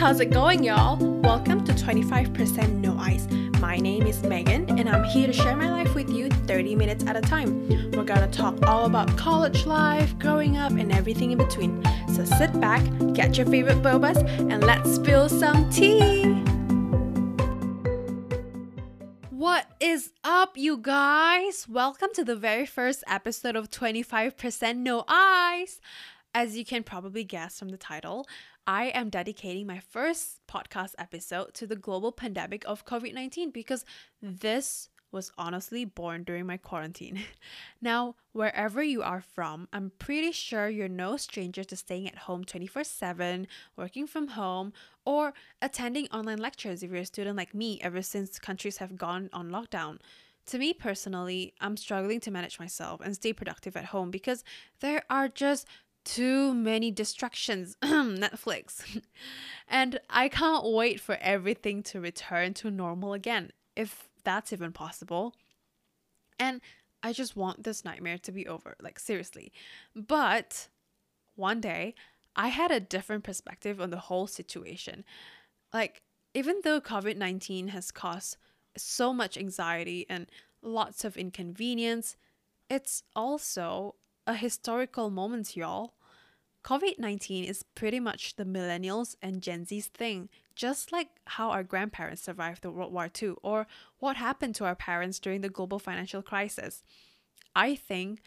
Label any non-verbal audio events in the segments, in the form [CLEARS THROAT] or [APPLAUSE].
how's it going, y'all? Welcome to 25% No Ice. My name is Megan, and I'm here to share my life with you 30 minutes at a time. We're gonna talk all about college life, growing up, and everything in between. So sit back, get your favorite bobas, and let's spill some tea. What is up, you guys? Welcome to the very first episode of 25% No Ice. As you can probably guess from the title, I am dedicating my first podcast episode to the global pandemic of COVID 19 because this was honestly born during my quarantine. [LAUGHS] Now, wherever you are from, I'm pretty sure you're no stranger to staying at home 24 7, working from home, or attending online lectures if you're a student like me ever since countries have gone on lockdown. To me personally, I'm struggling to manage myself and stay productive at home because there are just too many distractions. [CLEARS THROAT] Netflix. [LAUGHS] and I can't wait for everything to return to normal again, if that's even possible. And I just want this nightmare to be over, like seriously. But one day, I had a different perspective on the whole situation. Like, even though COVID 19 has caused so much anxiety and lots of inconvenience, it's also a historical moment, y'all. COVID 19 is pretty much the millennials and Gen Z's thing, just like how our grandparents survived the World War II or what happened to our parents during the global financial crisis. I think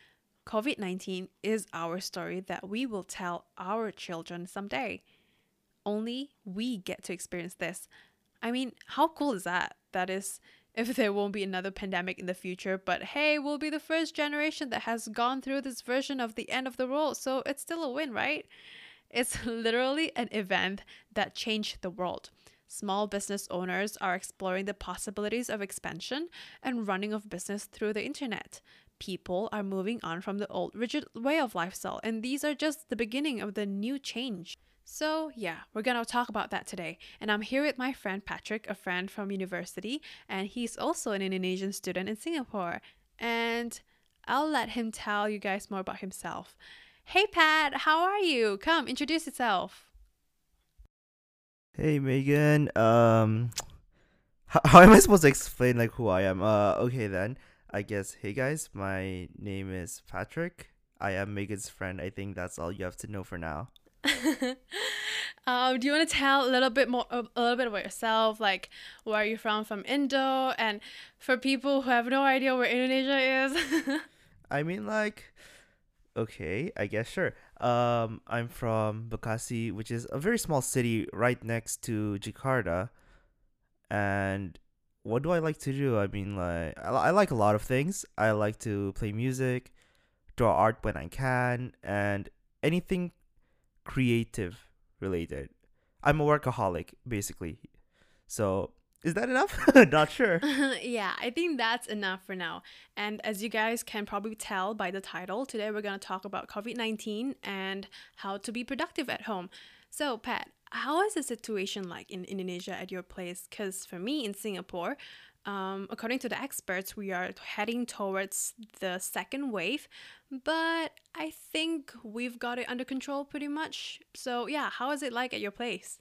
COVID 19 is our story that we will tell our children someday. Only we get to experience this. I mean, how cool is that? That is, if there won't be another pandemic in the future, but hey, we'll be the first generation that has gone through this version of the end of the world, so it's still a win, right? It's [LAUGHS] literally an event that changed the world. Small business owners are exploring the possibilities of expansion and running of business through the internet. People are moving on from the old rigid way of lifestyle, and these are just the beginning of the new change. So, yeah, we're gonna talk about that today. And I'm here with my friend Patrick, a friend from university, and he's also an Indonesian student in Singapore. And I'll let him tell you guys more about himself. Hey, Pat, how are you? Come, introduce yourself. Hey Megan, um, [TSK] how, how am I supposed to explain like who I am? Uh, okay then, I guess. Hey guys, my name is Patrick. I am Megan's friend. I think that's all you have to know for now. [LAUGHS] um, do you want to tell a little bit more, a little bit about yourself? Like, where are you from? From Indo, and for people who have no idea where Indonesia is. [LAUGHS] I mean, like, okay, I guess sure. Um, I'm from Bekasi, which is a very small city right next to Jakarta. And what do I like to do? I mean, like, I, I like a lot of things. I like to play music, draw art when I can, and anything creative related. I'm a workaholic, basically. So is that enough? [LAUGHS] Not sure. [LAUGHS] yeah, I think that's enough for now. And as you guys can probably tell by the title, today we're going to talk about COVID 19 and how to be productive at home. So, Pat, how is the situation like in Indonesia at your place? Because for me in Singapore, um, according to the experts, we are heading towards the second wave, but I think we've got it under control pretty much. So, yeah, how is it like at your place?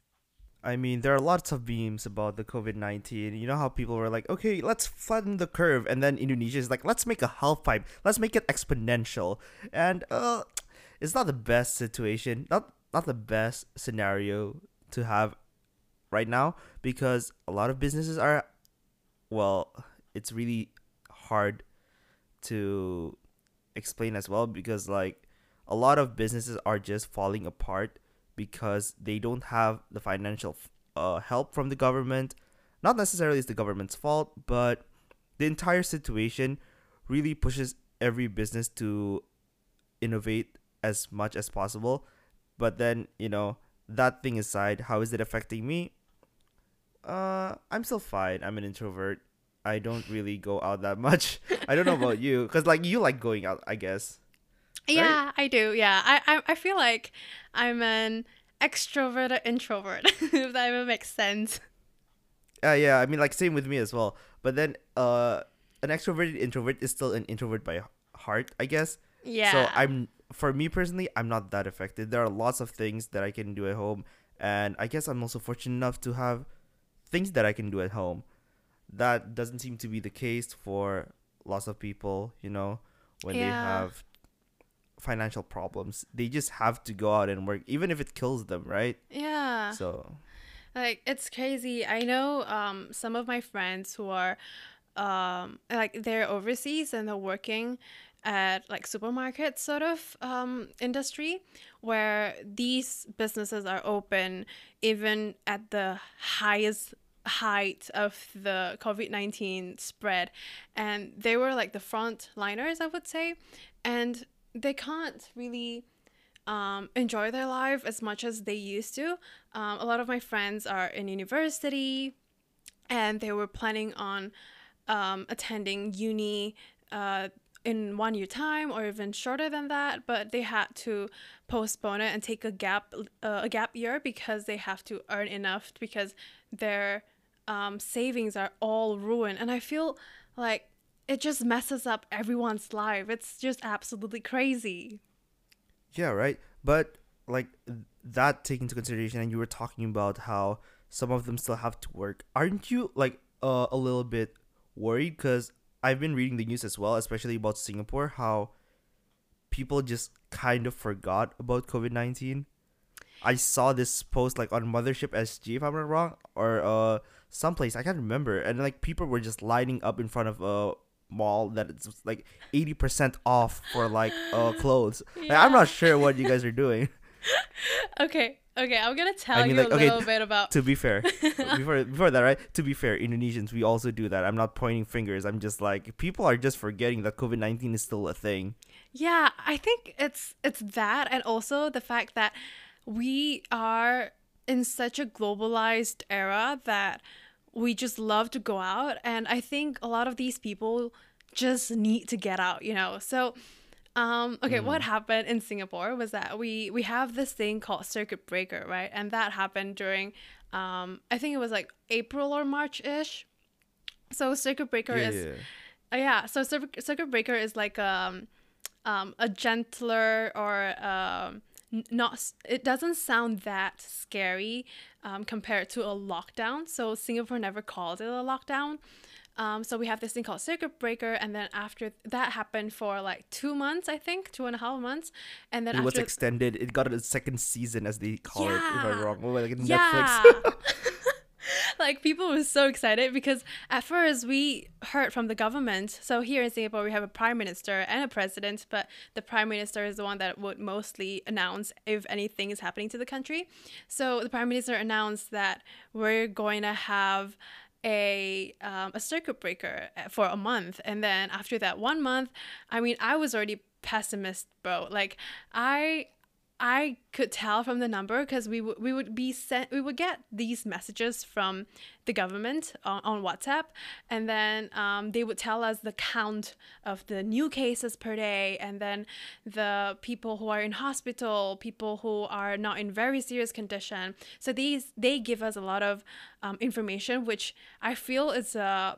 I mean, there are lots of memes about the COVID 19. You know how people were like, okay, let's flatten the curve. And then Indonesia is like, let's make a half pipe. Let's make it exponential. And uh, it's not the best situation, not, not the best scenario to have right now because a lot of businesses are, well, it's really hard to explain as well because, like, a lot of businesses are just falling apart because they don't have the financial uh, help from the government. Not necessarily it's the government's fault, but the entire situation really pushes every business to innovate as much as possible. But then, you know, that thing aside, how is it affecting me? Uh, I'm still fine. I'm an introvert. I don't really go out that much. [LAUGHS] I don't know about you, cause like you like going out, I guess. Yeah. I do. Yeah, I, I I feel like I'm an extrovert or introvert, [LAUGHS] if that even makes sense. Uh, yeah, I mean, like same with me as well. But then, uh, an extroverted introvert is still an introvert by heart, I guess. Yeah. So I'm for me personally, I'm not that affected. There are lots of things that I can do at home, and I guess I'm also fortunate enough to have things that I can do at home. That doesn't seem to be the case for lots of people, you know, when they have financial problems. They just have to go out and work, even if it kills them, right? Yeah. So, Like it's crazy. I know um some of my friends who are um like they're overseas and they're working at like supermarket sort of um industry where these businesses are open even at the highest height of the COVID-19 spread and they were like the front liners I would say and they can't really um, enjoy their life as much as they used to. Um, a lot of my friends are in university and they were planning on um, attending uni uh, in one year time or even shorter than that, but they had to postpone it and take a gap uh, a gap year because they have to earn enough because their um, savings are all ruined. And I feel like it just messes up everyone's life. It's just absolutely crazy. yeah, right. But like that taken into consideration, and you were talking about how some of them still have to work. Aren't you like uh, a little bit worried? Because I've been reading the news as well, especially about Singapore, how people just kind of forgot about COVID nineteen. I saw this post like on Mothership SG, if I'm not wrong, or uh someplace I can't remember, and like people were just lining up in front of a mall that it's like eighty percent off for like uh clothes. Like, I'm not sure what you guys are doing. [LAUGHS] [LAUGHS] Okay, okay, I'm gonna tell mean, you like, a okay, little bit about. to be fair, [LAUGHS] before before that, right? To be fair, Indonesians we also do that. I'm not pointing fingers. I'm just like people are just forgetting that COVID nineteen is still a thing. Yeah, I think it's it's that, and also the fact that we are in such a globalized era that we just love to go out, and I think a lot of these people just need to get out, you know. So, um, okay, what happened in Singapore was that we we have this thing called circuit breaker, right? And that happened during, um, I think it was like April or March ish. So circuit breaker Yeah, is yeah. uh, yeah, so circuit, circuit breaker is like um, um, a gentler or um, not. It doesn't sound that scary um, compared to a lockdown. So Singapore never called it a lockdown. Um, so we have this thing called circuit breaker, and then after that happened for like two months, I think, two and a half months, and then It was extended. It got a second season, as they call it, if I'm Yeah. wrong. Or like Netflix. Yeah. [LAUGHS] like people were so excited because at first we heard from the government. So here in Singapore we have a prime minister and a president, but the prime minister is the one that would mostly announce if anything is happening to the country. So the prime minister announced that we're going to have a um, a circuit breaker for a month. And then after that one month i mean i was already pessimist bro. Like i I could tell from the number because we would we would be sent we would get these messages from the government on, on WhatsApp, and then um, they would tell us the count of the new cases per day, and then the people who are in hospital, people who are not in very serious condition. So these they give us a lot of um, information, which I feel is a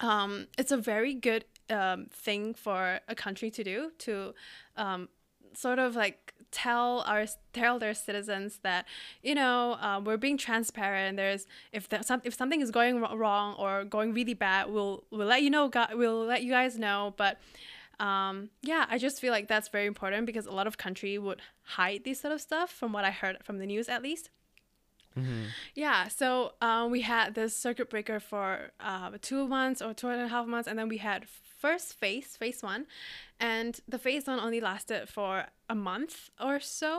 um, it's a very good um, thing for a country to do to um, sort of like tell our tell their citizens that you know um, we're being transparent. There's if there's some if something is going wrong or going really bad we'll we'll let you know we'll let you guys know. But um, yeah i just feel like that's very important because a lot of country would hide this sort of stuff from what i heard from the news at least. Yeah, so um, we had this circuit breaker for uh, two months or two and a half months, and then we had first phase, phase one, and the phase one only lasted for a month or so,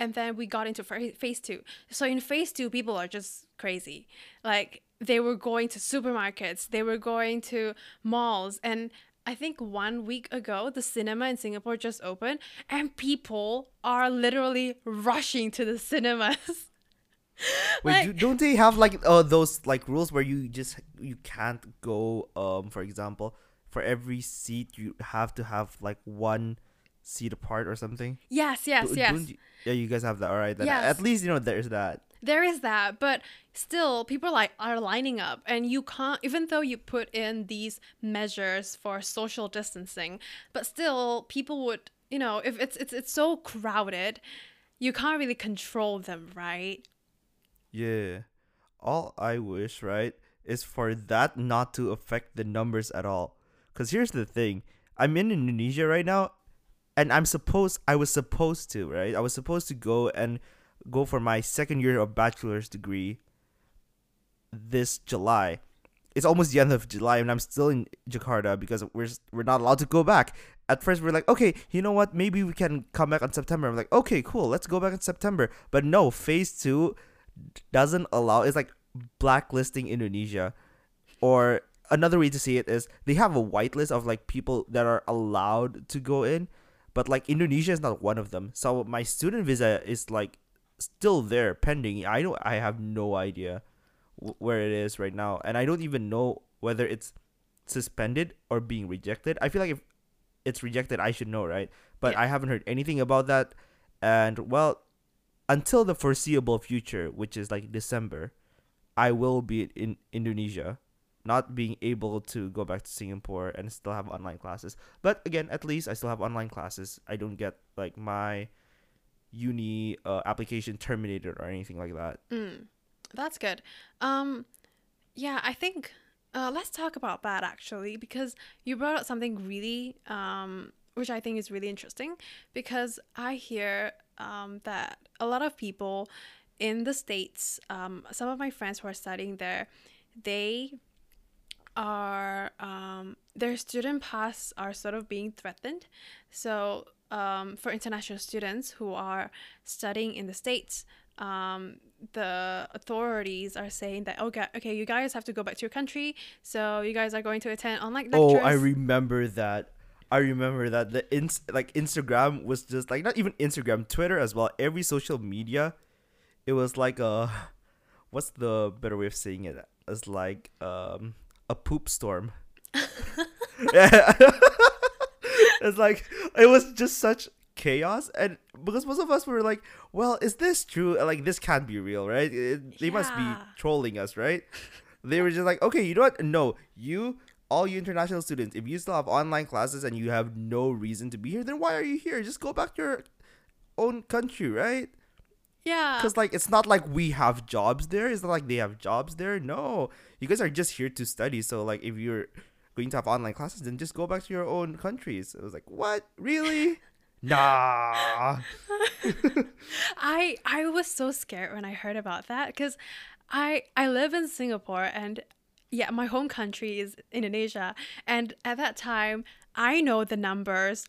and then we got into phase two. So in phase two, people are just crazy. Like they were going to supermarkets, they were going to malls, and I think one week ago, the cinema in Singapore just opened, and people are literally rushing to the cinemas. [LAUGHS] Wait, Like- do, don't they have like uh those like rules where you just you can't go um for example for every seat you have to have like one seat apart or something? Yes, yes, Do- yes. you- yeah, you guys have that. All right, then Yes. at least you know there's that. There is that, but still, people like are lining up, and you can't. Even though you put in these measures for social distancing, but still, people would, you know, if it's it's it's so crowded, you can't really control them, right? Yeah. All I wish, right, is for that not to affect the numbers at all. Cuz here's the thing. I'm in Indonesia right now and I'm supposed I was supposed to, right? I was supposed to go and go for my second year of bachelor's degree this July. It's almost the end of July and I'm still in Jakarta because we're we're not allowed to go back. At first we're like, okay, you know what? Maybe we can come back on September. I'm like, okay, cool, let's go back in September. But no, phase two doesn't allow. It's like blacklisting Indonesia, or another way to see it is they have a whitelist of like people that are allowed to go in, but like Indonesia is not one of them. So my student visa is like still there pending. I don't. I have no idea w- where it is right now, and I don't even know whether it's suspended or being rejected. I feel like if it's rejected, I should know, right? But Yeah. I haven't heard anything about that, and well, until the foreseeable future, which is like December, I will be in Indonesia, not being able to go back to Singapore and still have online classes. But again, at least I still have online classes. I don't get like my uni uh, application terminated or anything like that. Mm, that's good. Um, yeah, I think uh, let's talk about that actually because you brought up something really, um, which I think is really interesting because I hear um, that a lot of people in the states, um, some of my friends who are studying there, they are um, their student pass are sort of being threatened. So um, for international students who are studying in the states, um, the authorities are saying that okay, okay, you guys have to go back to your country. So you guys are going to attend online lectures. Oh, I remember that. I remember that the ins like Instagram was just like not even Instagram, Twitter as well. Every social media, it was like a what's the better way of saying it? It's like um a poop storm. [LAUGHS] yeah. [LAUGHS] it's like it was just such chaos and because most of us were like well is this true? Like this can't be real right? It- they must be trolling us right? [LAUGHS] They were just like okay you know what? No you all you international students if you still have online classes and you have no reason to be here then why are you here? Just go back to your own country right yeah. because like it's not like we have jobs there. It's not like they have jobs there. No. You guys are just here to study. So like if you're going to have online classes then just go back to your own countries. It was like what? Really? [LAUGHS] Nah. [LAUGHS] I I was so scared when I heard about that because I I live in Singapore and yeah, my home country is Indonesia, and at that time I know the numbers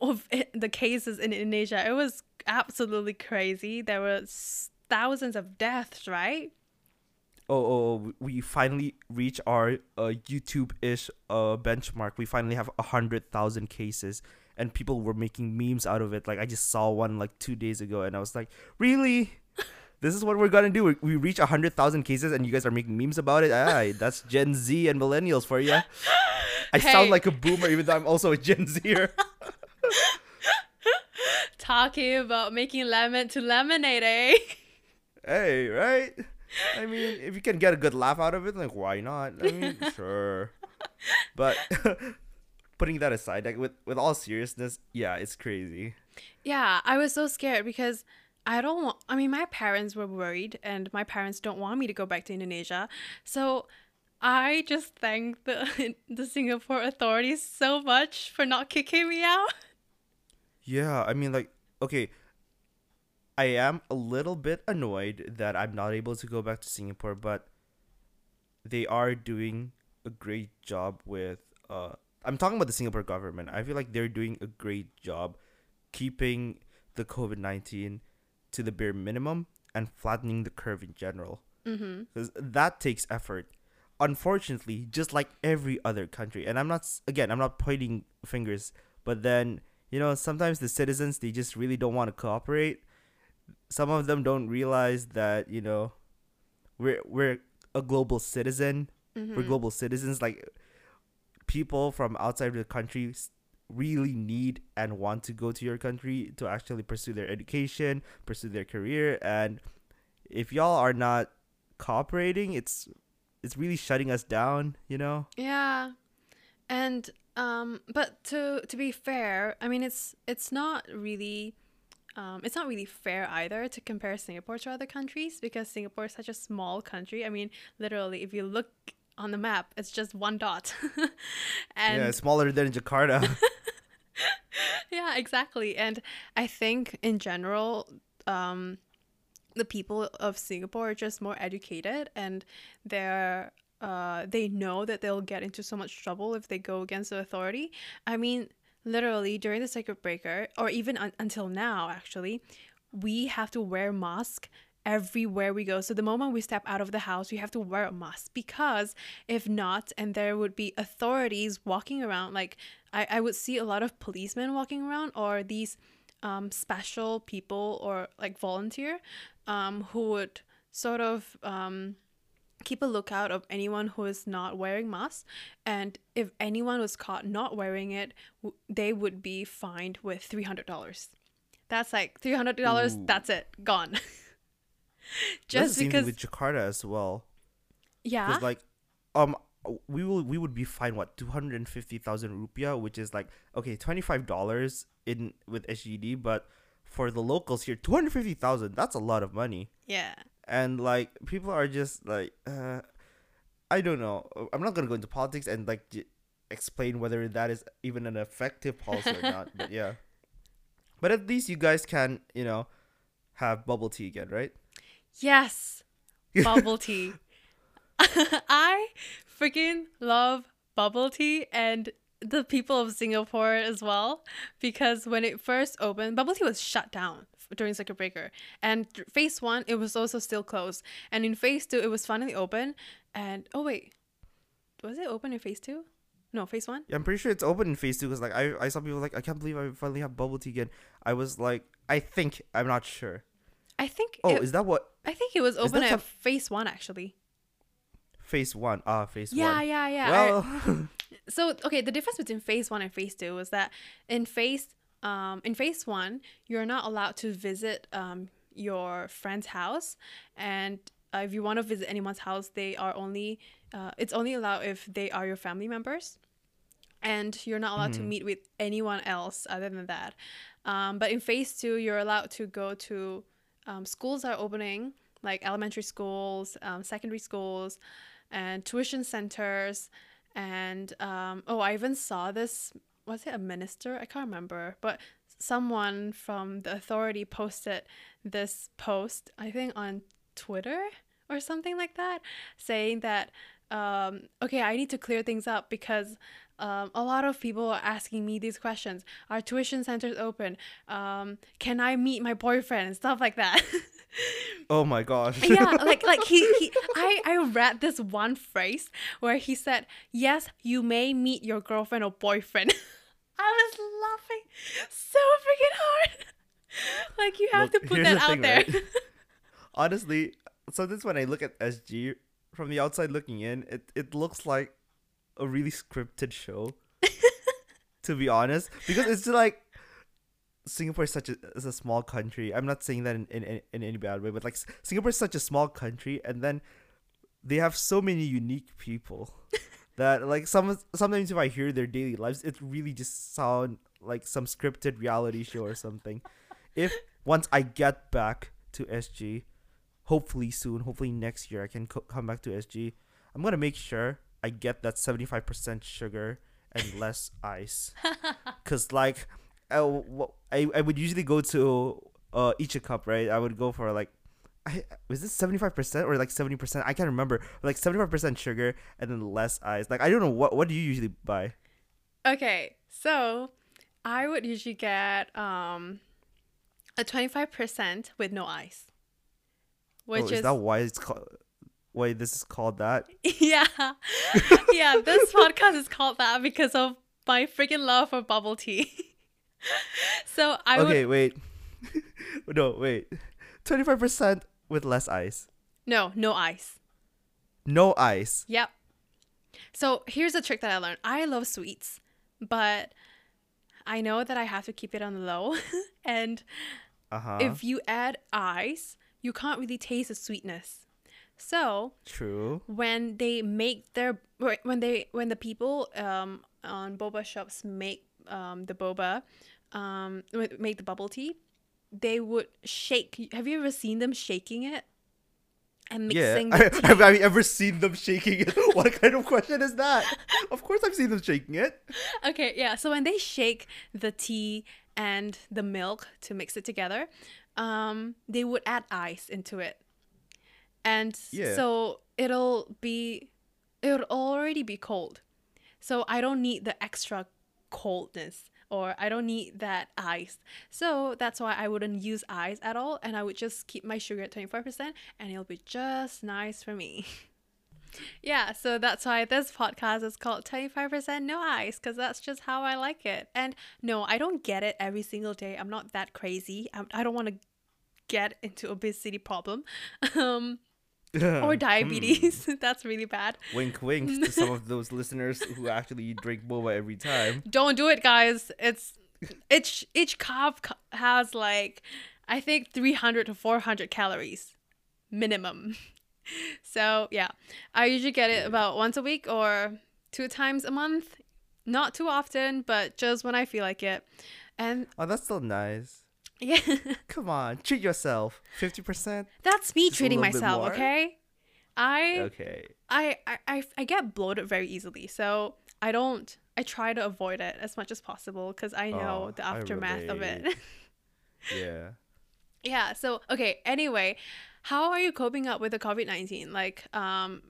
of the cases in Indonesia. It was absolutely crazy. There were thousands of deaths, right? oh, oh, oh, we finally reach our uh, YouTube-ish uh, benchmark. We finally have a hundred thousand cases, and people were making memes out of it. Like I just saw one like two days ago, and I was like, really? [LAUGHS] This is what we're gonna do. We, reach a hundred thousand cases, and you guys are making memes about it. Aye, [LAUGHS] that's Gen Z and millennials for you. [LAUGHS] I Hey. sound like a boomer, even though I'm also a Gen Zer. Talking about making lemon to lemonade, eh? hey, right? I [LAUGHS] mean, if you can get a good laugh out of it, like why not? I mean, [LAUGHS] sure. But [LAUGHS] putting that aside, like with with all seriousness, yeah, it's crazy. Yeah, I was so scared because I don't want, I mean, my parents were worried and my parents don't want me to go back to Indonesia. So I just thank the, the Singapore authorities so much for not kicking me out. Yeah, I mean, like, okay, I am a little bit annoyed that I'm not able to go back to Singapore, but they are doing a great job with. Uh, I'm talking about the Singapore government. I feel like they're doing a great job keeping the COVID 19 to the bare minimum and flattening the curve in general. Mm-hmm. because that takes effort. Unfortunately, just like every other country, and I'm not again, I'm not pointing fingers, but then you know sometimes the citizens they just really don't want to cooperate. Some of them don't realize that you know we're we're a global citizen. We're mm-hmm. global citizens. Like people from outside of the country really need and want to go to your country to actually pursue their education, pursue their career, and if y'all are not cooperating, it's it's really shutting us down, you know? Yeah. And um but to to be fair, I mean it's it's not really um, it's not really fair either to compare Singapore to other countries because Singapore is such a small country. I mean, literally, if you look on the map, it's just one dot. [LAUGHS] and yeah, smaller than Jakarta. [LAUGHS] yeah, exactly. And I think in general, um, the people of Singapore are just more educated and they're uh, they know that they'll get into so much trouble if they go against the authority. I mean, literally during the circuit breaker, or even un- until now, actually, we have to wear mask everywhere we go. So the moment we step out of the house, we have to wear a mask because if not, and there would be authorities walking around, like I, I would see a lot of policemen walking around or these um, special people or like volunteer um, who would sort of um, keep a lookout of anyone who is not wearing masks and if anyone was caught not wearing it they would be fined with $300 that's like $300 Ooh. that's it gone [LAUGHS] just because with Jakarta as well. yeah Because like, um, we will we would be fined what two hundred and fifty thousand rupiah, which is like okay twenty five dollars in with SGD, but for the locals here, two hundred fifty thousand. That's a lot of money, yeah and like people are just like, uh, I don't know. I'm not gonna go into politics and like explain whether that is even an effective policy or not. But yeah, [LAUGHS] but at least you guys can you know have bubble tea again, right? yes [LAUGHS] bubble tea [LAUGHS] i freaking love bubble tea and the people of singapore as well because when it first opened bubble tea was shut down during circuit breaker. And phase one it was also still closed. And in phase two it was finally open. And oh wait. Was it open in phase two? No phase one? Yeah, I'm pretty sure it's open in phase two because like I, I saw people like I can't believe I finally have bubble tea again. I was like I think I'm not sure. i think Oh, it, is that what i think it was open at some- phase one actually phase one? Ah, phase yeah one. yeah yeah yeah. Well, [LAUGHS] [LAUGHS] so okay the difference between phase one and phase two was that in phase um in phase one you're not allowed to visit um your friend's house and uh, if you want to visit anyone's house they are only uh, it's only allowed if they are your family members and you're not allowed to meet with anyone else other than that um, but in phase two you're allowed to go to um, schools are opening like elementary schools um, secondary schools and tuition centers and um, oh i even saw this was it a minister? I can't remember but someone from the authority posted this post i think on twitter or something like that saying that um, okay i need to clear things up because um, a lot of people are asking me these questions. Are tuition centers open? Um, can i meet my boyfriend? And stuff like that [LAUGHS] [LAUGHS] oh my gosh. yeah like like he, he [LAUGHS] i i read this one phrase where he said yes you may meet your girlfriend or boyfriend [LAUGHS] i was laughing so freaking hard like you have Look, to put that the out thing, there right? Honestly, sometimes when I look at SG from the outside looking in, it it looks like a really scripted show. to be honest, because it's like Singapore is such a, is a small country. I'm not saying that in, in, in any bad way, but like Singapore is such a small country, and then they have so many unique people [LAUGHS] that like some sometimes if I hear their daily lives, it really just sound like some scripted reality show or something. if once I get back to SG, hopefully soon, hopefully next year, I can co- come back to SG. I'm gonna make sure I get that 75% sugar and less ice, [LAUGHS] cause like I, I would usually go to uh each a cup right. I would go for like. I, was this 75% or like 70%? I can't remember. Like 75% sugar and then less ice. Like I don't know what what do you usually buy? okay so i would usually get um a 25% with no ice which oh, is, is that why it's called why this is called that? [LAUGHS] yeah yeah this [LAUGHS] podcast is called that because of my freaking love for bubble tea [LAUGHS] [LAUGHS] so i okay, would wait. [LAUGHS] no, wait. 25% with less ice. no no ice No ice. yep so here's a trick that i learned i love sweets but i know that i have to keep it on the low [LAUGHS] and Uh-huh. if you add ice you can't really taste the sweetness so True. when they make their when they when the people um on boba shops make um the boba um make the bubble tea they would shake. Have you ever seen them shaking it? And Yeah. mixing I, [LAUGHS] the tea? have I ever seen them shaking it? [LAUGHS] what kind of question is that? Of course, I've seen them shaking it. Okay, yeah. So when they shake the tea and the milk to mix it together, um, they would add ice into it, and Yeah. so it'll be, it'll already be cold. So I don't need the extra coldness, or I don't need that ice. So that's why I wouldn't use ice at all, and I would just keep my sugar at twenty five percent, and it'll be just nice for me. [LAUGHS] Yeah, so that's why this podcast is called 25% No Ice, because that's just how I like it. And no, I don't get it every single day. I'm not that crazy. I'm, I don't want to get into obesity problem [LAUGHS] um, or hmm. diabetes. [LAUGHS] that's really bad. Wink, wink to some of [LAUGHS] those listeners who actually drink boba every time. Don't do it, guys. It's each each cup has like I think 300 to 400 calories minimum. [LAUGHS] So yeah, I usually get it about once a week or two times a month. Not too often, but just when I feel like it. And Oh, that's still nice. Yeah, [LAUGHS] Come on, treat yourself. Fifty percent. that's me Just treating myself. Okay, I, Okay. I I I I get bloated very easily, so I don't. I try to avoid it as much as possible because I know Oh, the aftermath of it. [LAUGHS] Yeah. Yeah. So okay. Anyway, how are you coping up with the COVID nineteen? Like, um,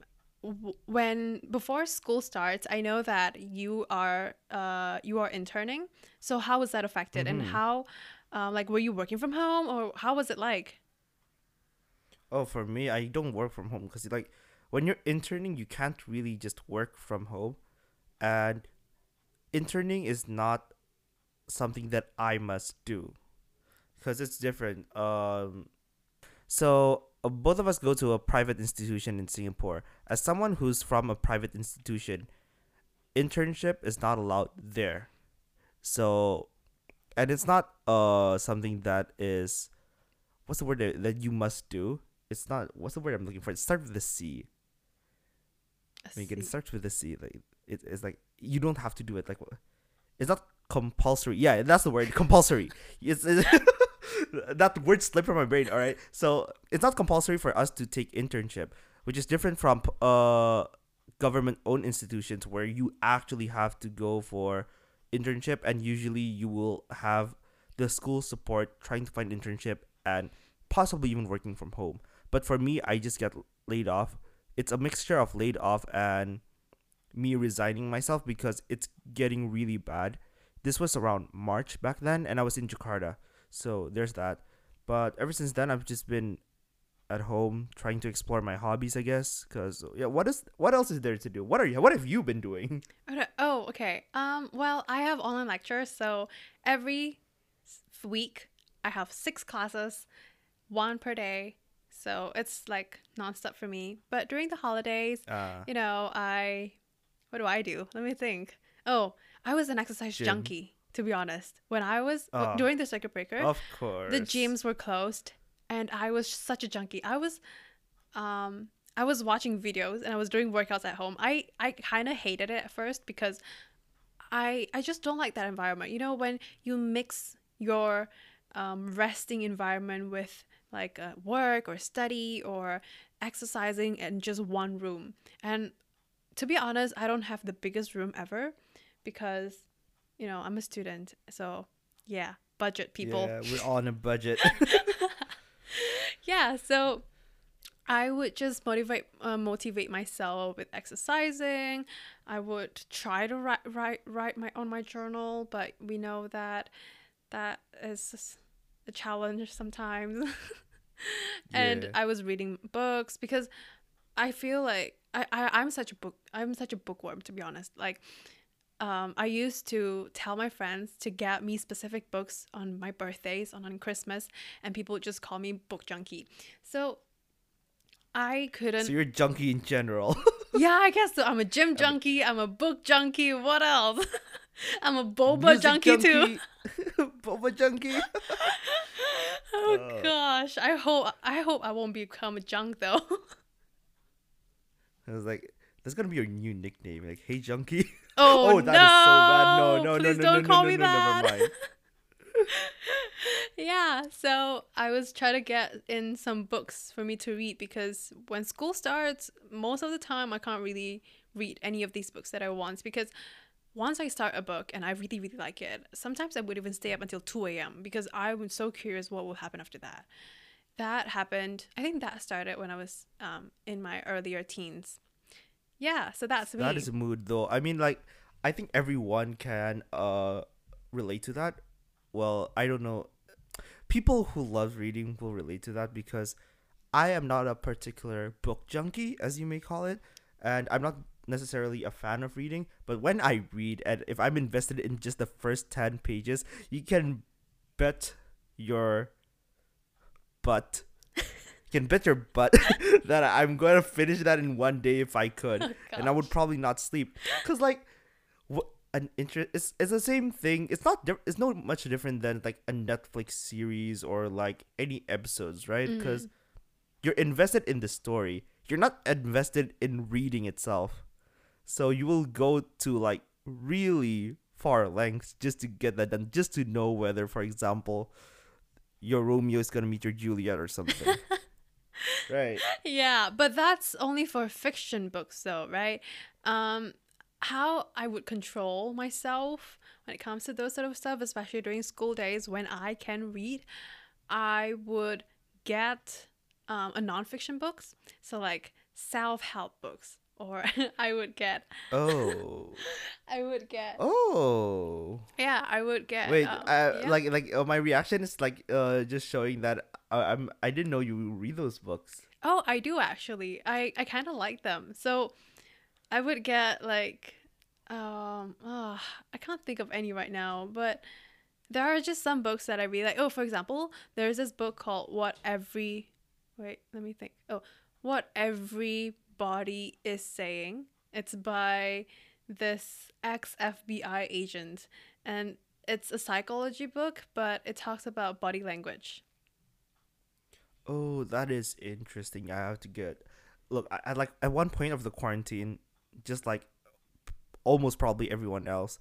w- when before school starts, I know that you are uh you are interning. So how was that affected, and Mhm. how, uh, like, were you working from home, or how was it like? Oh, for me, I don't work from home because like when you're interning, you can't really just work from home, and interning is not something that I must do because it's different. Um, so uh, both of us go to a private institution in Singapore. As someone who's from a private institution, internship is not allowed there. So, and it's not uh something that is what's the word that, that you must do. It's not what's the word I'm looking for. It starts with the a C. I Like it starts with a C. Like it, it's like you don't have to do it. Like it's not compulsory. Yeah, that's the word. Compulsory. It's, it's [LAUGHS] that word slipped from my brain. All right. So it's not compulsory for us to take internship, which is different from uh government owned institutions where you actually have to go for internship and usually you will have the school support trying to find internship and possibly even working from home. But for me, I just get laid off. It's a mixture of laid off and me resigning myself because it's getting really bad. This was around March back then, and I was in Jakarta. So there's that. But ever since then, I've just been at home trying to explore my hobbies, I guess. Cause yeah, what is what else is there to do? What are you? What have you been doing? [LAUGHS] Oh, okay. Um, well, I have online lectures, so every week I have six classes, one per day. So it's like nonstop for me. But during the holidays, Uh, you know, I what do I do? Let me think. Oh, I was an exercise Gym. junkie, to be honest. When I was Oh. during the circuit breaker, of course. the gyms were closed and I was such a junkie. I was um I was watching videos and I was doing workouts at home. I I kind of hated it at first because I I just don't like that environment. You know when you mix your um, resting environment with like uh, work or study or exercising in just one room. And to be honest, I don't have the biggest room ever because you know, I'm a student. So, yeah, budget people. Yeah, we're all on a budget. [LAUGHS] yeah so i would just motivate uh, motivate myself with exercising. I would try to write write write my on my journal but we know that that is a challenge sometimes. [LAUGHS] And Yeah. i was reading books because i feel like I, I i'm such a book i'm such a bookworm to be honest. Like um, I used to tell my friends to get me specific books on my birthdays, on, on Christmas, and people would just call me book junkie. So I couldn't. so you're junkie in general. [LAUGHS] yeah, I guess so. I'm a gym junkie. I'm a book junkie. What else? [LAUGHS] I'm a boba Music junkie, too. [LAUGHS] Boba junkie. Oh Oh. gosh, I hope I hope I won't become a junk though. I was like, that's gonna be your new nickname, like Hey Junkie. Oh, that is so bad. No, no! no, no, Please no, don't no, call no, me no, that. Never mind. [LAUGHS] yeah, so I was trying to get in some books for me to read because when school starts, most of the time I can't really read any of these books that I want because once I start a book and I really, really like it, sometimes I would even stay up until 2 a.m. because I was so curious what will happen after that. That happened, I think that started when I was um, in my earlier teens. Yeah, so that's me. That is a mood though. I mean like I think everyone can uh relate to that. Well, I don't know. People who love reading will relate to that because I am not a particular book junkie, as you may call it, and I'm not necessarily a fan of reading. But when I read, and if I'm invested in just the first 10 pages, you can bet your butt. You can bet your butt [LAUGHS] that I'm going to finish that in one day if I could. [LAUGHS] Oh, and I would probably not sleep. Because, like, what an interest it's, it's the same thing. It's not diff- it's no much different than like a netflix series or like any episodes right? Mm-hmm. Because you're invested in the story. You're not invested in reading itself. So you will go to like really far lengths just to get that done just to know whether for example your romeo is gonna meet your juliet or something [LAUGHS] right [LAUGHS] yeah, but that's only for fiction books though, right? Um how I would control myself when it comes to those sort of stuff, especially during school days when I can read, I would get um, a nonfiction books, so like self-help books, or [LAUGHS] I would get, oh [LAUGHS] I would get, oh yeah, I would get. Wait, um, uh, yeah. like like uh, my reaction is like uh just showing that uh, I'm I didn't know you read those books. Oh, I do actually. I I kind of like them. So I would get like um oh, I can't think of any right now, but there are just some books that I really like. Oh, for example, there's this book called What Every Wait, let me think. Oh, What Everybody is Saying. It's by this ex FBI agent and it's a psychology book, but it talks about body language. Oh, that is interesting. I have to get look. I, I like at one point of the quarantine, just like almost probably everyone else.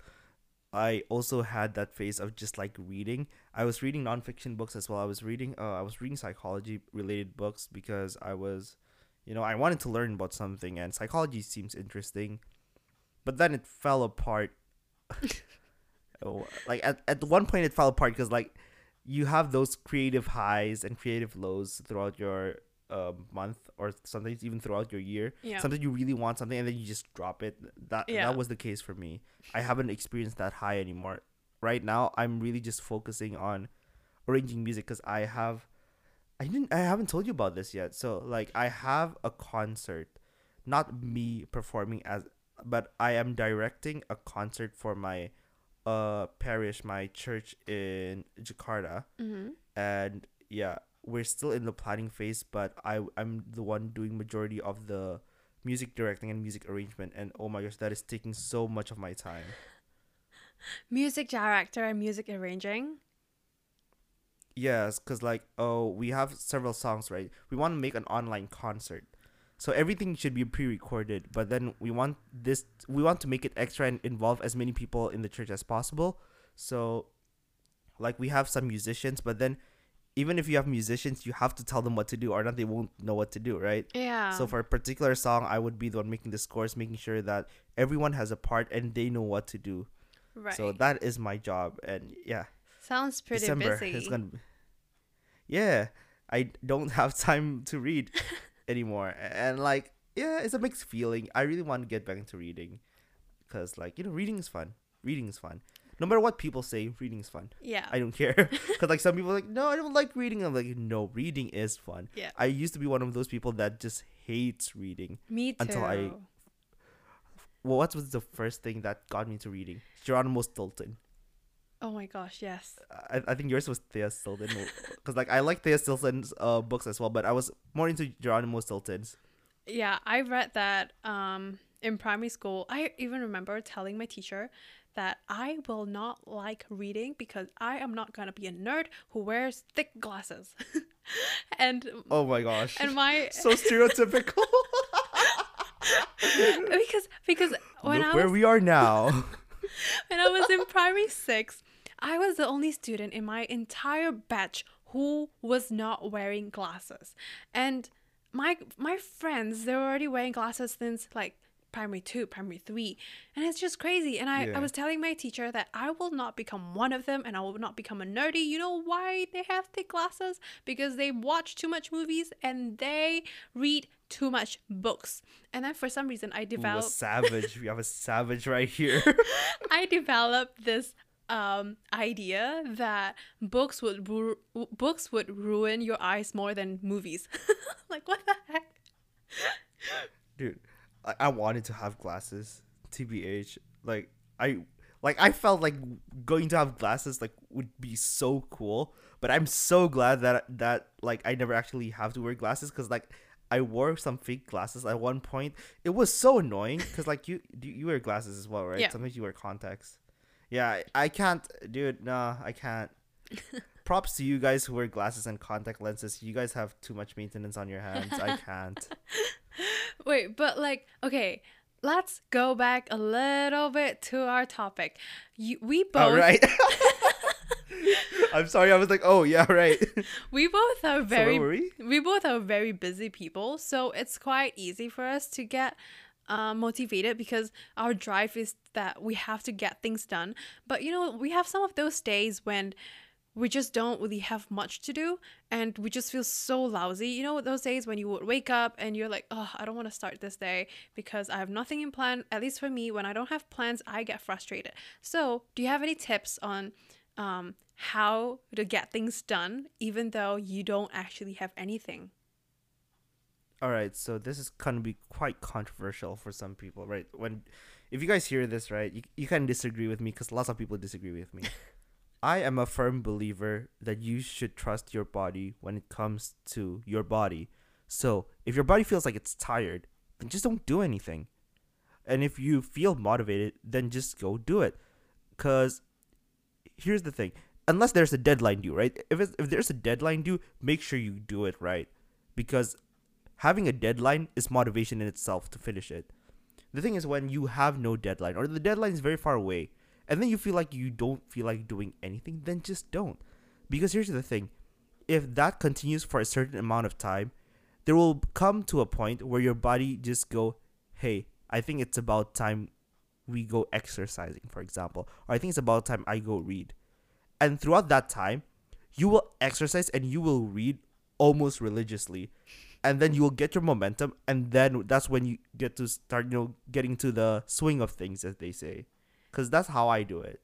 I also had that phase of just like reading. I was reading nonfiction books as well. I was reading uh I was reading psychology related books because I was you know, I wanted to learn about something and psychology seems interesting. But then it fell apart. [LAUGHS] oh, like at, at one point it fell apart because like you have those creative highs and creative lows throughout your uh, month or sometimes even throughout your year. Yeah. Sometimes you really want something and then you just drop it. That Yeah. that was the case for me. I haven't experienced that high anymore. Right now, I'm really just focusing on arranging music because I have, I didn't, I haven't told you about this yet. So like, I have a concert, not me performing as, but I am directing a concert for my, uh, parish, my church in Jakarta Mhm. and yeah we're still in the planning phase but i i'm the one doing majority of the music directing and music arrangement and oh my gosh that is taking so much of my time Music director and music arranging. Yes because like oh we have several songs right we want to make an online concert so everything should be pre-recorded but then we want this we want to make it extra and involve as many people in the church as possible so like we have some musicians but then even if you have musicians you have to tell them what to do or not they won't know what to do right Yeah. So for a particular song, I would be the one making the scores, making sure that everyone has a part and they know what to do. right. So that is my job, and yeah, sounds pretty December busy. is gonna. Be, yeah, I don't [LAUGHS] have time to read [LAUGHS] anymore, and like yeah, it's a mixed feeling. I really want to get back into reading, because like you know, reading is fun. Reading is fun. No matter what people say, reading is fun. yeah. I don't care. [LAUGHS] Because like some people are like, no, I don't like reading. I'm like, no, reading is fun. Yeah. I used to be one of those people that just hates reading. Me too. until I- Well, what was the first thing that got me to reading? Geronimo Stilton. Oh my gosh, yes. I, I think yours was Thea Stilton. Because, like, I like Thea Stilton's uh, books as well, but I was more into Geronimo Stilton's. Yeah, I read that um in primary school. I even remember telling my teacher that I will not like reading because I am not gonna be a nerd who wears thick glasses. [LAUGHS] and Oh my gosh. and my [LAUGHS] so stereotypical. [LAUGHS] because because when Look I where we are now. when I was in primary six, I was the only student in my entire batch who was not wearing glasses. And my my friends, they were already wearing glasses since like primary two, primary three. And it's just crazy. And I, Yeah. I was telling my teacher that I will not become one of them and I will not become a nerdy. You know why they have thick glasses? Because they watch too much movies and they read too much books. And then for some reason I Ooh, a developed savage. we have a savage right here. [LAUGHS] I developed this um idea that books would ru- books would ruin your eyes more than movies. [LAUGHS] like what the heck? Dude, I, I wanted to have glasses. TBH. Like I like I felt like going to have glasses like would be so cool. But I'm so glad that that like I never actually have to wear glasses because like I wore some fake glasses at one point. It was so annoying because like you you wear glasses as well, right? Yeah. Sometimes you wear contacts. Yeah, I, can't, dude. Nah, I can't. [LAUGHS] Props to you guys who wear glasses and contact lenses. You guys have too much maintenance on your hands. I can't. [LAUGHS] Wait, but like okay, let's go back a little bit to our topic. You, we oh, both All right. [LAUGHS] I'm sorry. I was like, oh yeah, right. we both are so very were we? we both are very busy people, so it's quite easy for us to get uh, motivated because our drive is that we have to get things done. But you know, we have some of those days when we just don't really have much to do and we just feel so lousy. You know, those days when you would wake up and you're like, oh, I don't want to start this day because I have nothing in plan. At least for me, when I don't have plans, I get frustrated. So, do you have any tips on um, how to get things done even though you don't actually have anything? All right. So this is gonna be quite controversial for some people, right? When, if you guys hear this, right, you, you can disagree with me because lots of people disagree with me. [LAUGHS] I am a firm believer that you should trust your body when it comes to your body. So if your body feels like it's tired, then just don't do anything. And if you feel motivated, then just go do it. Cause here's the thing: unless there's a deadline due, right? If it's, if there's a deadline due, make sure you do it right, because having a deadline is motivation in itself to finish it. The thing is when you have no deadline or the deadline is very far away, and then you feel like you don't feel like doing anything, then just don't. Because here's the thing: if that continues for a certain amount of time, there will come to a point where your body just go, "Hey, I think it's about time we go exercising, for example, or I think it's about time I go read." And throughout that time, you will exercise and you will read almost religiously. And then you will get your momentum, and then that's when you get to start, you know, getting to the swing of things, as they say. Because that's how I do it.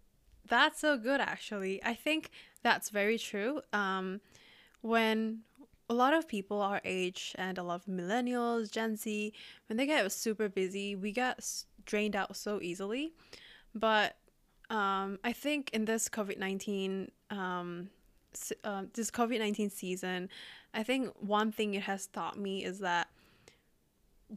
That's so good, actually. I think that's very true. Um, when a lot of people our age and a lot of millennials, Gen Z, when they get super busy, we get drained out so easily. But um, I think in this COVID 19, um, uh, this COVID 19 season, I think one thing it has taught me is that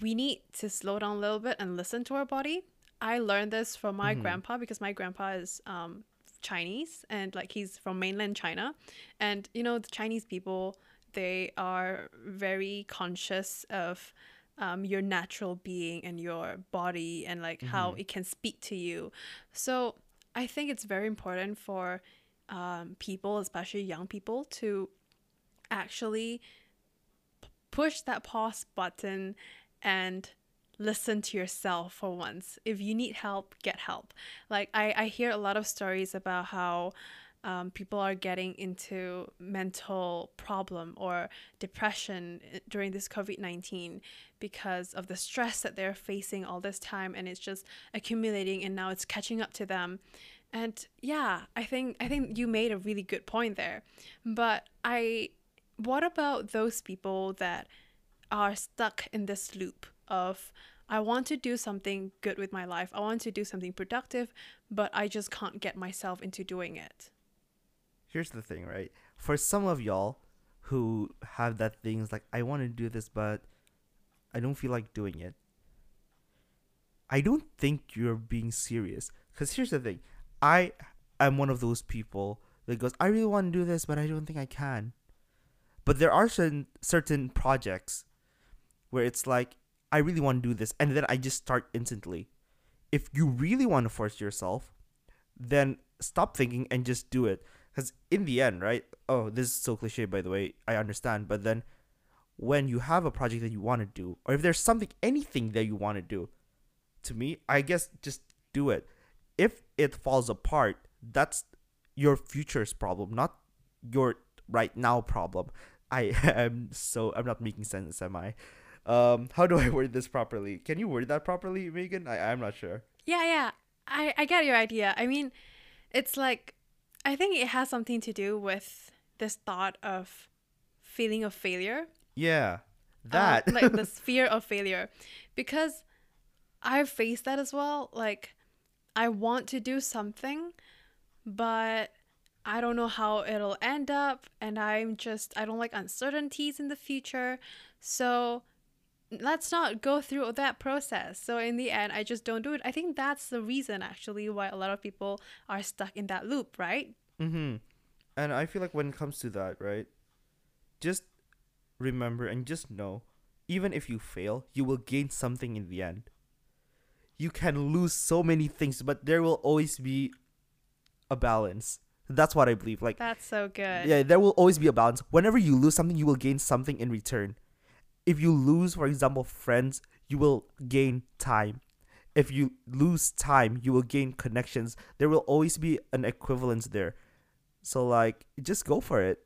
we need to slow down a little bit and listen to our body. I learned this from my Mhm. grandpa because my grandpa is um, Chinese and like he's from mainland China. And you know, the Chinese people, they are very conscious of um, your natural being and your body and like how Mhm. it can speak to you. So I think it's very important for um, people, especially young people, to actually p- push that pause button and listen to yourself for once. If you need help, get help. Like I, I hear a lot of stories about how um, people are getting into mental problem or depression during this COVID-19 because of the stress that they're facing all this time and it's just accumulating and now it's catching up to them. And yeah, I think I think you made a really good point there. But I what about those people that are stuck in this loop of I want to do something good with my life. I want to do something productive, but I just can't get myself into doing it. Here's the thing, right? For some of y'all who have that things like I want to do this, but I don't feel like doing it. I don't think you're being serious. Cause here's the thing, I am one of those people that goes, I really want to do this, but I don't think I can. But there are certain certain projects where it's like I really want to do this, and then I just start instantly. If you really want to force yourself, then stop thinking and just do it. Because in the end, right? Oh, this is so cliche, by the way. I understand, but then when you have a project that you want to do, or if there's something, anything that you want to do, to me, I guess just do it. If it falls apart, that's your future's problem, not your right now problem. I [LAUGHS] am so I'm not making sense, am I? Um, how do [LAUGHS] I word this properly? Can you word that properly, Megan? I I'm not sure. Yeah, yeah. I, I get your idea. I mean, it's like, I think it has something to do with this thought of feeling of failure. Yeah, uh, that. like the [LAUGHS] fear of failure. Because I've faced that as well. Like, I want to do something, but I don't know how it'll end up. And I'm just, I don't like uncertainties in the future. So let's not go through that process. So in the end, I just don't do it. I think that's the reason actually why a lot of people are stuck in that loop, right? mm-hmm. And I feel like when it comes to that, right? Just remember and just know, even if you fail, you will gain something in the end. You can lose so many things, but there will always be a balance. That's what I believe. Like That's so good. Yeah, there will always be a balance. Whenever you lose something, you will gain something in return. If you lose, for example, friends, you will gain time. If you lose time, you will gain connections. There will always be an equivalence there. So like just go for it.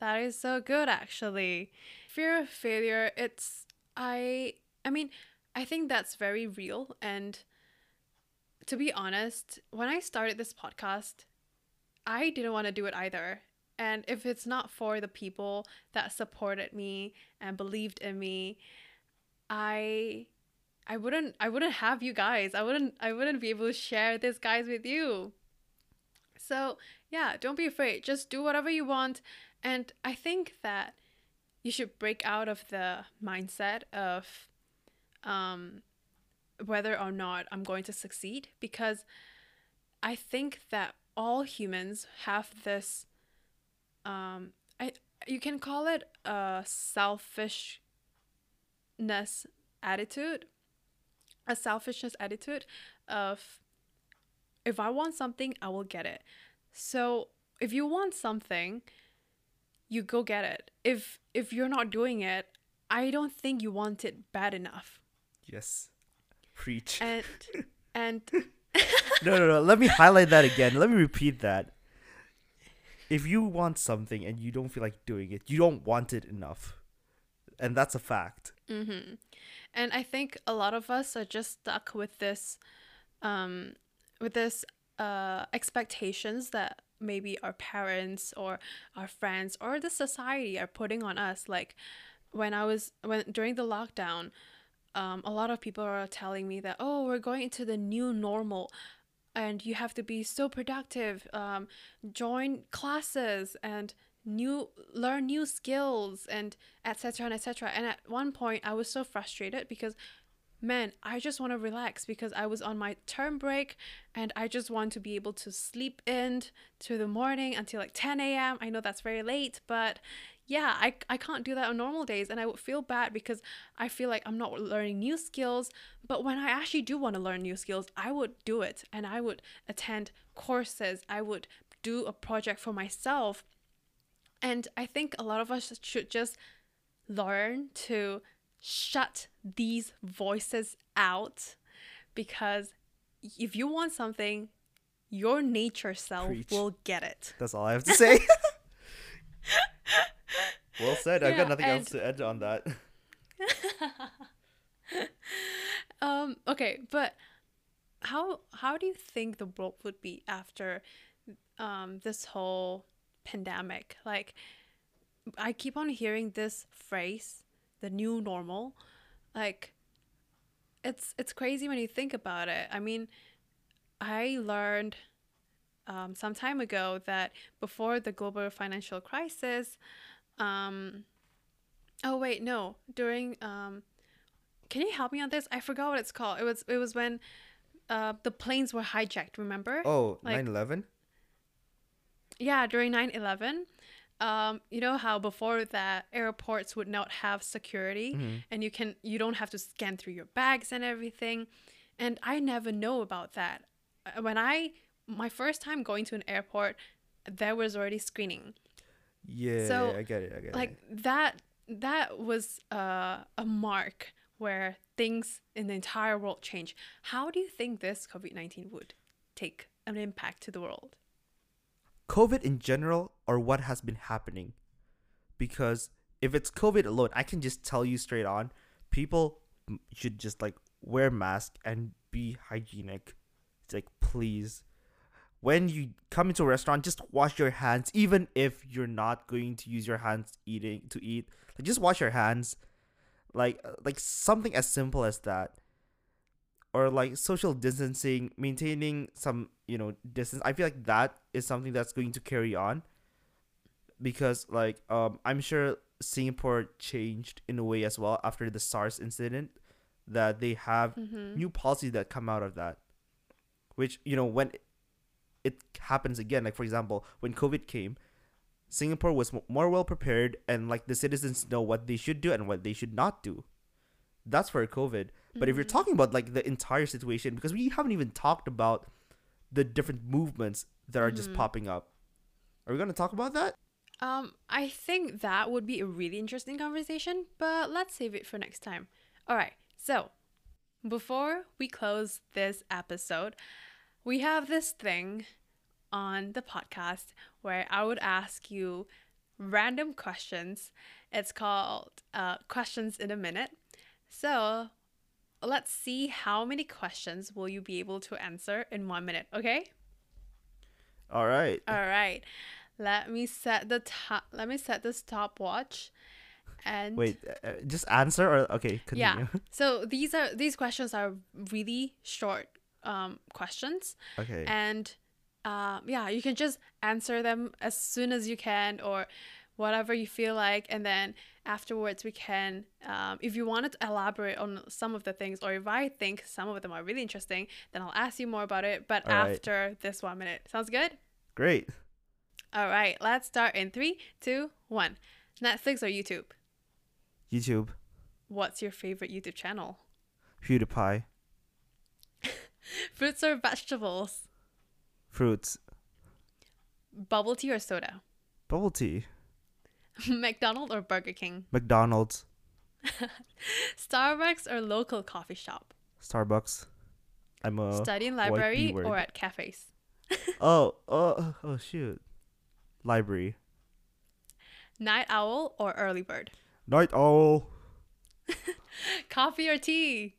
That is so good actually. Fear of failure, it's I I mean, I think that's very real and to be honest, when I started this podcast, I didn't want to do it either. And if it's not for the people that supported me and believed in me, I I wouldn't I wouldn't have you guys. I wouldn't I wouldn't be able to share this guys with you. So, yeah, don't be afraid. Just do whatever you want. And I think that you should break out of the mindset of um, whether or not I'm going to succeed because I think that all humans have this um, I you can call it a selfishness attitude a selfishness attitude of if I want something, I will get it. So if you want something, you go get it. If if you're not doing it, I don't think you want it bad enough. Yes. Preach. And [LAUGHS] and no, no, no. Let me highlight that again. Let me repeat that. If you want something and you don't feel like doing it, you don't want it enough. And that's a fact. mm-hmm. and I think a lot of us are just stuck with this um with this uh expectations that maybe our parents or our friends or the society are putting on us like when I was when during the lockdown um, a lot of people are telling me that oh we're going into the new normal and you have to be so productive um, join classes and new learn new skills and etc and etc and at one point i was so frustrated because man i just want to relax because i was on my term break and i just want to be able to sleep in to the morning until like 10 a.m i know that's very late but yeah I, I can't do that on normal days and i would feel bad because i feel like i'm not learning new skills but when i actually do want to learn new skills i would do it and i would attend courses i would do a project for myself and i think a lot of us should just learn to shut these voices out because if you want something your nature self Preach. will get it That's all I have to say. [LAUGHS] [LAUGHS] well said. I've Yeah, got nothing else to add on that. [LAUGHS] um okay but how how do you think the world would be after um this whole pandemic like i keep on hearing this phrase the new normal like it's it's crazy when you think about it i mean i learned um, some time ago that before the global financial crisis um oh wait no during um can you help me on this? I forgot what it's called. It was it was when uh the planes were hijacked, remember? Oh, Like- 9/11? Yeah, during 9/11. Um, you know how before that airports would not have security Mm-hmm. and you can you don't have to scan through your bags and everything. And I never know about that uh, when I my first time going to an airport, there was already screening. Yeah, So, I get it. I get Like it. that that was uh, a mark where things in the entire world change. How do you think this COVID nineteen would take an impact to the world? COVID in general or what has been happening. Because if it's COVID alone, I can just tell you straight on, people should just like wear mask and be hygienic. It's like please. When you come into a restaurant, just wash your hands even if you're not going to use your hands eating to eat. Like just wash your hands. Like uh, like something as simple as that. Or like social distancing, maintaining some, you know, distance. I feel like that is something that's going to carry on because like um I'm sure Singapore changed in a way as well after the SARS incident that they have Mm-hmm. new policies that come out of that which you know when it happens again like for example when covid came singapore was more well prepared and like the citizens know what they should do and what they should not do that's for covid but if you're Mhm. talking about like the entire situation because we haven't even talked about the different movements that are just Mhm. popping up are we going to talk about that Um, I think that would be a really interesting conversation, but let's save it for next time. All right. So, before we close this episode, we have this thing on the podcast where I would ask you random questions. It's called uh, Questions in a Minute. So, let's see how many questions will you be able to answer in one minute, okay? all right All right. Let me set the top. Let me set the stopwatch. And wait uh, uh, just answer or okay continue yeah. [LAUGHS] So these are these questions are really short um questions, okay. And um yeah, you can just answer them as soon as you can or whatever you feel like, and then afterwards we can um, if you wanted to elaborate on some of the things or if i think some of them are really interesting then i'll ask you more about it. But All right. after this one minute. Sounds good? Great. All right, let's start in three, two, one. Netflix or YouTube? youtube. What's your favorite YouTube channel? pewdiepie [LAUGHS] Fruits or vegetables? fruits Bubble tea or soda? bubble tea [LAUGHS] McDonald's or Burger King? mcdonald's [LAUGHS] Starbucks or local coffee shop? starbucks i'm a Study in library or at cafes? oh oh oh shoot library Night owl or early bird? night owl Coffee or tea?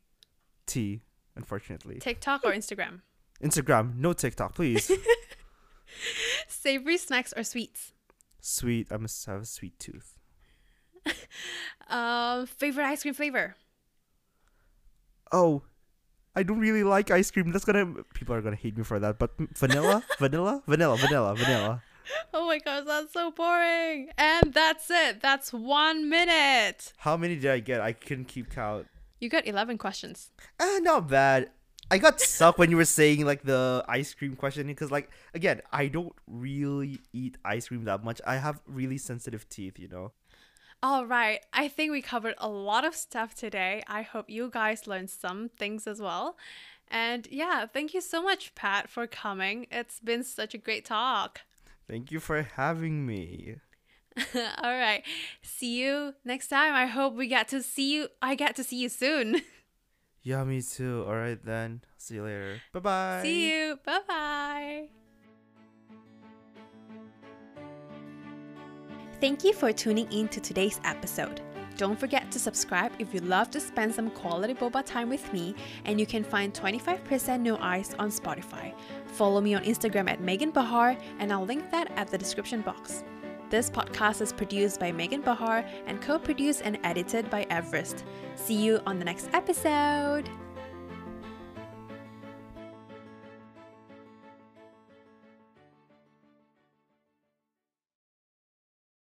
tea unfortunately TikTok or Instagram? [LAUGHS] instagram no tiktok please [LAUGHS] Savory snacks or sweets? sweet i must have a sweet tooth [LAUGHS] Um, favorite ice cream flavor? oh i don't really like ice cream that's gonna people are gonna hate me for that but vanilla vanilla vanilla vanilla vanilla Oh my gosh, that's so boring. And that's it. That's one minute. how many did i get i couldn't keep count You got 11 questions. Ah, not bad. I got [LAUGHS] stuck when you were saying like the ice cream question because like again, I don't really eat ice cream that much. I have really sensitive teeth, you know. All right. I think we covered a lot of stuff today. I hope you guys learned some things as well. And yeah, thank you so much, Pat, for coming. It's been such a great talk. Thank you for having me. [LAUGHS] All right. See you next time. I hope we get to see you. I get to see you soon. [LAUGHS] Yeah, me too. All right then. See you later. Bye bye. see you. Bye bye. Thank you for tuning in to today's episode. Don't forget to subscribe if you love to spend some quality boba time with me, and you can find 25% No Ice on Spotify. Follow me on Instagram at Megan Bahar, and I'll link that at the description box. This podcast is produced by Megan Bahar and co produced and edited by Everest. See you on the next episode.